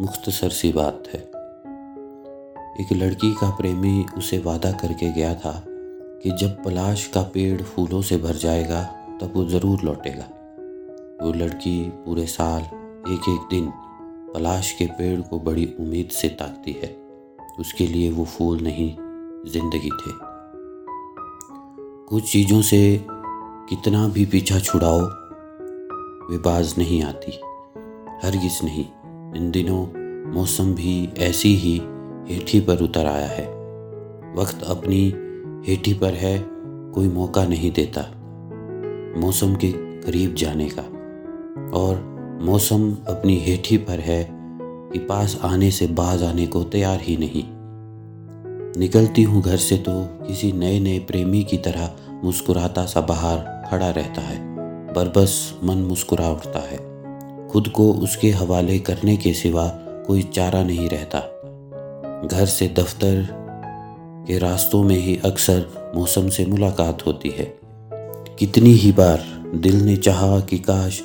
मुख्तसर सी बात है। एक लड़की का प्रेमी उसे वादा करके गया था कि जब पलाश का पेड़ फूलों से भर जाएगा, तब वो ज़रूर लौटेगा। वो लड़की पूरे साल एक एक दिन पलाश के पेड़ को बड़ी उम्मीद से ताकती है। उसके लिए वो फूल नहीं, ज़िंदगी थे। कुछ चीज़ों से कितना भी पीछा छुड़ाओ वे बाज नहीं आती। हरगिज नहीं। इन दिनों मौसम भी ऐसी ही हेठी पर उतर आया है। वक्त अपनी हेठी पर है, कोई मौका नहीं देता मौसम के करीब जाने का। और मौसम अपनी हेठी पर है कि पास आने से बाज आने को तैयार ही नहीं। निकलती हूँ घर से तो किसी नए नए प्रेमी की तरह मुस्कुराता सा बाहर खड़ा रहता है। पर बस मन मुस्कुरा उठता है। खुद को उसके हवाले करने के सिवा कोई चारा नहीं रहता। घर से दफ्तर के रास्तों में ही अक्सर मौसम से मुलाकात होती है। कितनी ही बार दिल ने चाहा कि काश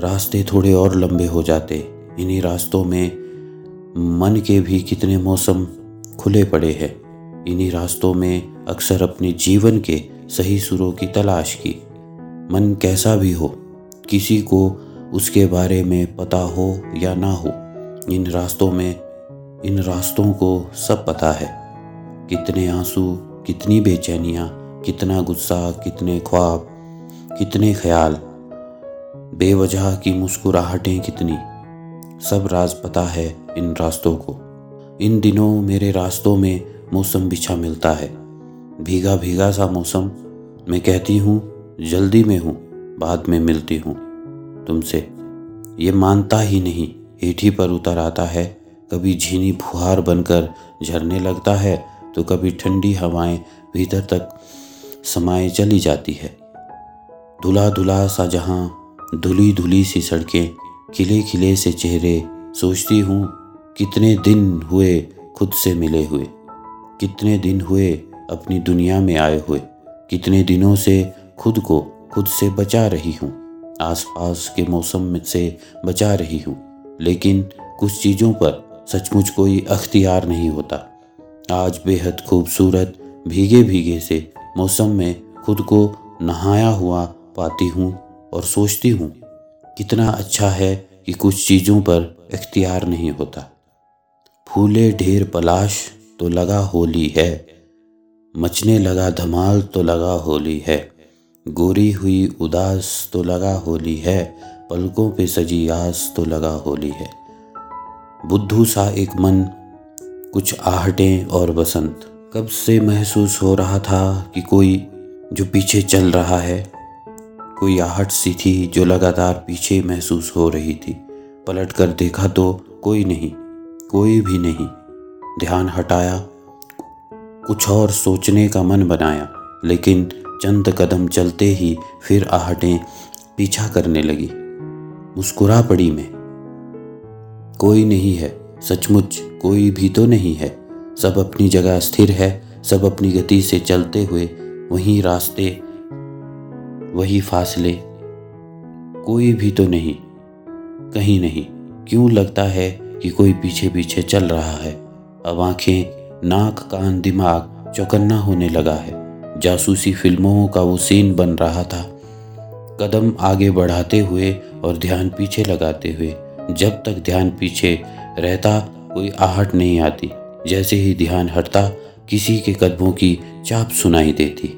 रास्ते थोड़े और लंबे हो जाते। इन्हीं रास्तों में मन के भी कितने मौसम खुले पड़े हैं। इन्हीं रास्तों में अक्सर अपने जीवन के सही सुरों की तलाश की। मन कैसा भी हो, किसी को उसके बारे में पता हो या ना हो, इन रास्तों में, इन रास्तों को सब पता है। कितने आँसू, कितनी बेचैनियाँ, कितना गुस्सा, कितने ख्वाब, कितने ख्याल। बेवजह की मुस्कुराहटें कितनी। सब राज पता है इन रास्तों को। इन दिनों मेरे रास्तों में मौसम बिछा मिलता है। भीगा भीगा सा मौसम। मैं कहती हूँ, जल्दी में हूँ, बाद में मिलती हूँ। तुमसे। ये मानता ही नहीं हेठी पर उतर आता है। कभी झीनी फुहार बनकर झरने लगता है तो कभी ठंडी हवाएँ भीतर तक समाये चली जाती है। धुला धुला सा जहाँ धुली धुली सी सड़कें खिले खिले से चेहरे, सोचती हूँ, कितने दिन हुए खुद से मिले हुए। कितने दिन हुए अपनी दुनिया में आए हुए। कितने दिनों से खुद को खुद से बचा रही हूँ। आसपास के मौसम में से बचा रही हूँ। लेकिन कुछ चीज़ों पर सचमुच कोई अख्तियार नहीं होता। आज बेहद खूबसूरत भीगे भीगे से मौसम में खुद को नहाया हुआ पाती हूँ और सोचती हूँ, कितना अच्छा है कि कुछ चीज़ों पर इख्तियार नहीं होता। फूले ढेर पलाश तो लगा होली है, मचने लगा धमाल तो लगा होली है। गोरी हुई उदास तो लगा होली है, पलकों पे सजी आस तो लगा होली है। बुद्धू सा एक मन, कुछ आहटें और बसंत। कब से महसूस हो रहा था कि कोई जो पीछे चल रहा है, कोई आहट सी थी जो लगातार पीछे महसूस हो रही थी। पलट कर देखा तो कोई नहीं, कोई भी नहीं। ध्यान हटाया, कुछ और सोचने का मन बनाया, लेकिन चंद कदम चलते ही फिर आहटें पीछा करने लगी। मुस्कुरा पड़ी मैं। कोई नहीं है, सचमुच कोई भी तो नहीं है। सब अपनी जगह स्थिर है, सब अपनी गति से चलते हुए वही रास्ते, वही फासले। कोई भी तो नहीं, कहीं नहीं। क्यों लगता है कि कोई पीछे पीछे चल रहा है? अब आँखें, नाक, कान, दिमाग चौकन्ना होने लगा है। जासूसी फ़िल्मों का वो सीन बन रहा था। कदम आगे बढ़ाते हुए और ध्यान पीछे लगाते हुए, जब तक ध्यान पीछे रहता, कोई आहट नहीं आती। जैसे ही ध्यान हटता, किसी के कदमों की चाप सुनाई देती।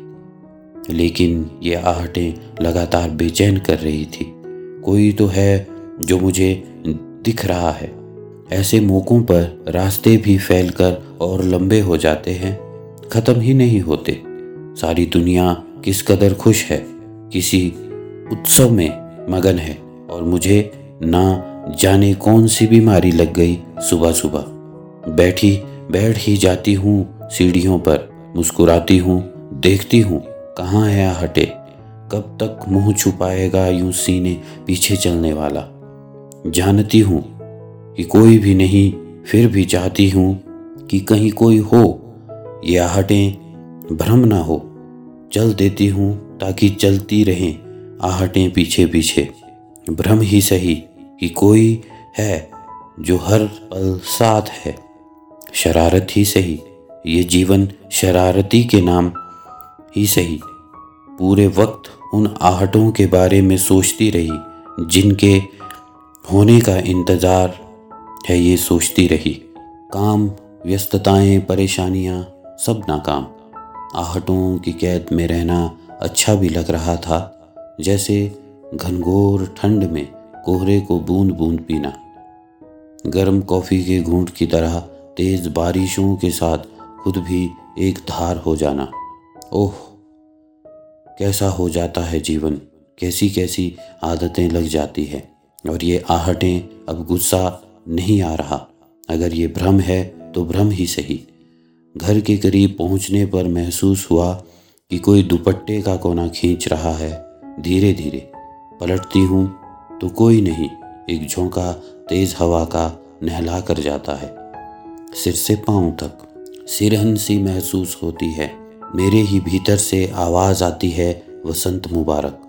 लेकिन ये आहटें लगातार बेचैन कर रही थी। कोई तो है जो मुझे दिख रहा है। ऐसे मौक़ों पर रास्ते भी फैलकर और लंबे हो जाते हैं। ख़त्म ही नहीं होते। सारी दुनिया किस कदर खुश है? किसी उत्सव में मगन है और मुझे ना जाने कौन सी बीमारी लग गई सुबह सुबह। बैठी, बैठ ही जाती हूँ सीढ़ियों पर, मुस्कुराती हूँ, देखती हूँ कहाँ है हटे। कब तक मुँह छुपाएगा यूँ सीने पीछे चलने वाला। जानती हूँ कि कोई भी नहीं, फिर भी चाहती हूँ कि कहीं कोई हो। ये आहटें भ्रम ना हो। चल देती हूँ ताकि चलती रहें आहटें पीछे पीछे। भ्रम ही सही कि कोई है जो हर पल साथ है। शरारत ही सही, ये जीवन शरारती के नाम ही सही। पूरे वक्त उन आहटों के बारे में सोचती रही, जिनके होने का इंतज़ार है ये सोचती रही। काम, व्यस्तताएँ, परेशानियाँ, सब नाकाम। आहटों की कैद में रहना अच्छा भी लग रहा था, जैसे घनघोर ठंड में कोहरे को बूंद बूंद पीना। गर्म कॉफ़ी के घूंट की तरह तेज़ बारिशों के साथ खुद भी एक धार हो जाना। ओह, कैसा हो जाता है जीवन कैसी कैसी आदतें लग जाती है, और ये आहटें अब गुस्सा नहीं आ रहा। अगर ये भ्रम है तो भ्रम ही सही। घर के करीब पहुँचने पर महसूस हुआ कि कोई दुपट्टे का कोना खींच रहा है। धीरे धीरे, पलटती हूँ तो कोई नहीं, एक झोंका तेज हवा का नहला कर जाता है। सिर से पाँव तक सिरहन सी महसूस होती है। मेरे ही भीतर से आवाज़ आती है, वसंत मुबारक।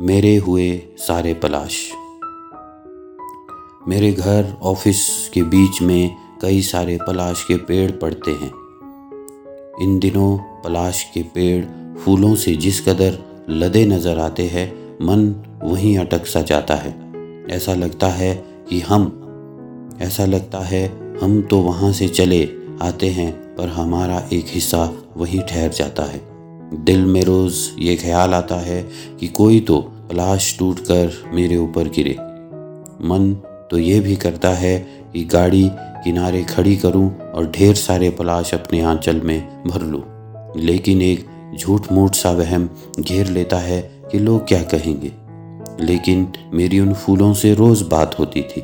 मेरे हुए सारे पलाश। मेरे घर, ऑफ़िस के बीच में कई सारे पलाश के पेड़ पड़ते हैं। इन दिनों पलाश के पेड़ फूलों से जिस कदर लदे नज़र आते हैं, मन वहीं अटक सा जाता है। ऐसा लगता है कि हम, ऐसा लगता है हम तो वहाँ से चले आते हैं, पर हमारा एक हिस्सा वहीं ठहर जाता है। दिल में रोज़ ये ख्याल आता है कि कोई तो पलाश टूट कर मेरे ऊपर गिरे। मन तो ये भी करता है कि गाड़ी किनारे खड़ी करूँ और ढेर सारे पलाश अपने आंचल में भर लूँ। लेकिन एक झूठ मूठ सा वहम घेर लेता है कि लोग क्या कहेंगे। लेकिन मेरी उन फूलों से रोज़ बात होती थी।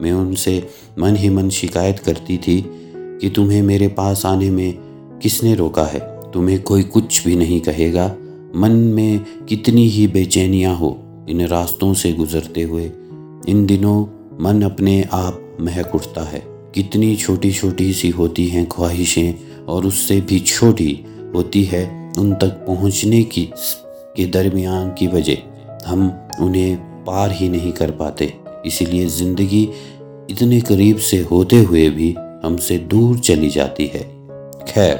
मैं उनसे मन ही मन शिकायत करती थी कि तुम्हें मेरे पास आने में किसने रोका है। तुम्हें कोई कुछ भी नहीं कहेगा। मन में कितनी ही बेचैनियाँ हो, इन रास्तों से गुजरते हुए इन दिनों मन अपने आप महक उठता है। कितनी छोटी छोटी सी होती हैं ख्वाहिशें और उससे भी छोटी होती है उन तक पहुँचने की के दरमियान की वजह। हम उन्हें पार ही नहीं कर पाते। इसीलिए ज़िंदगी इतने करीब से होते हुए भी हमसे दूर चली जाती है। खैर,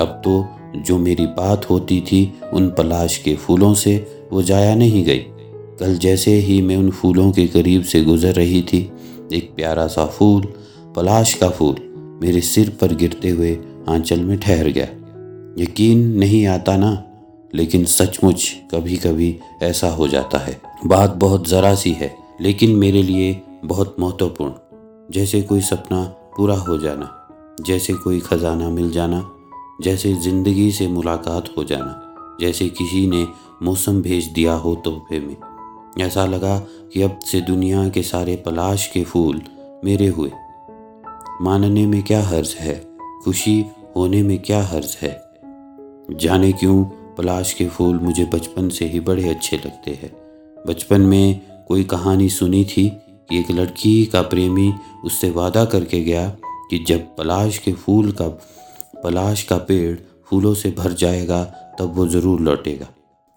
अब तो जो मेरी बात होती थी उन पलाश के फूलों से वो जाया नहीं गई। कल जैसे ही मैं उन फूलों के करीब से गुजर रही थी, एक प्यारा सा फूल पलाश का फूल मेरे सिर पर गिरते हुए आंचल में ठहर गया। यकीन नहीं आता ना, लेकिन सचमुच कभी कभी ऐसा हो जाता है। बात बहुत ज़रा सी है, लेकिन मेरे लिए बहुत महत्वपूर्ण। जैसे कोई सपना पूरा हो जाना, जैसे कोई ख़जाना मिल जाना, जैसे ज़िंदगी से मुलाकात हो जाना, जैसे किसी ने मौसम भेज दिया हो तोहफे में। ऐसा लगा कि अब से दुनिया के सारे पलाश के फूल मेरे हुए। मानने में क्या हर्ज है? खुशी होने में क्या हर्ज है? जाने क्यों पलाश के फूल मुझे बचपन से ही बड़े अच्छे लगते हैं। बचपन में कोई कहानी सुनी थी कि एक लड़की का प्रेमी उससे वादा करके गया कि जब पलाश के फूल का, पलाश का पेड़ फूलों से भर जाएगा, तब वो ज़रूर लौटेगा।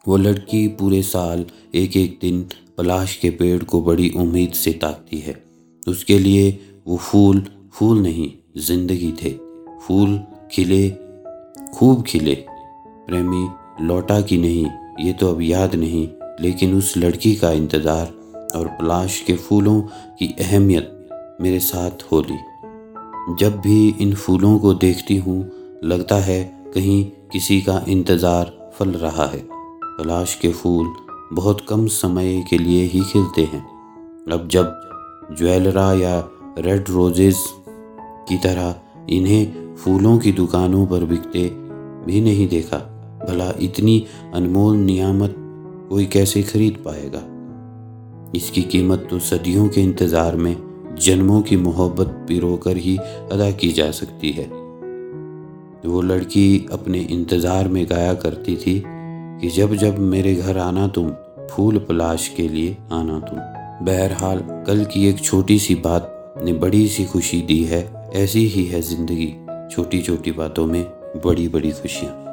वो लड़की पूरे साल एक एक दिन पलाश के पेड़ को बड़ी उम्मीद से ताकती है। उसके लिए वो फूल फूल नहीं, ज़िंदगी थे। फूल खिले, खूब खिले। प्रेमी लौटा कि नहीं, ये तो अब याद नहीं, लेकिन उस लड़की का इंतज़ार और पलाश के फूलों की अहमियत मेरे साथ होली जब भी इन फूलों को देखती हूँ, लगता है कहीं किसी का इंतज़ार फल रहा है। पलाश के फूल बहुत कम समय के लिए ही खिलते हैं। अब जब ज्वेलरा या रेड रोजेज़ की तरह इन्हें फूलों की दुकानों पर बिकते भी नहीं देखा। भला इतनी अनमोल नियामत कोई कैसे खरीद पाएगा? इसकी कीमत तो सदियों के इंतज़ार में, जन्मों की मोहब्बत पिरोकर ही अदा की जा सकती है। वो लड़की अपने इंतज़ार में गाया करती थी कि जब जब मेरे घर आना तुम, फूल पलाश के लिए आना तुम। बहरहाल, कल की एक छोटी सी बात ने बड़ी सी खुशी दी है ऐसी ही है ज़िंदगी छोटी छोटी बातों में बड़ी बड़ी खुशियाँ।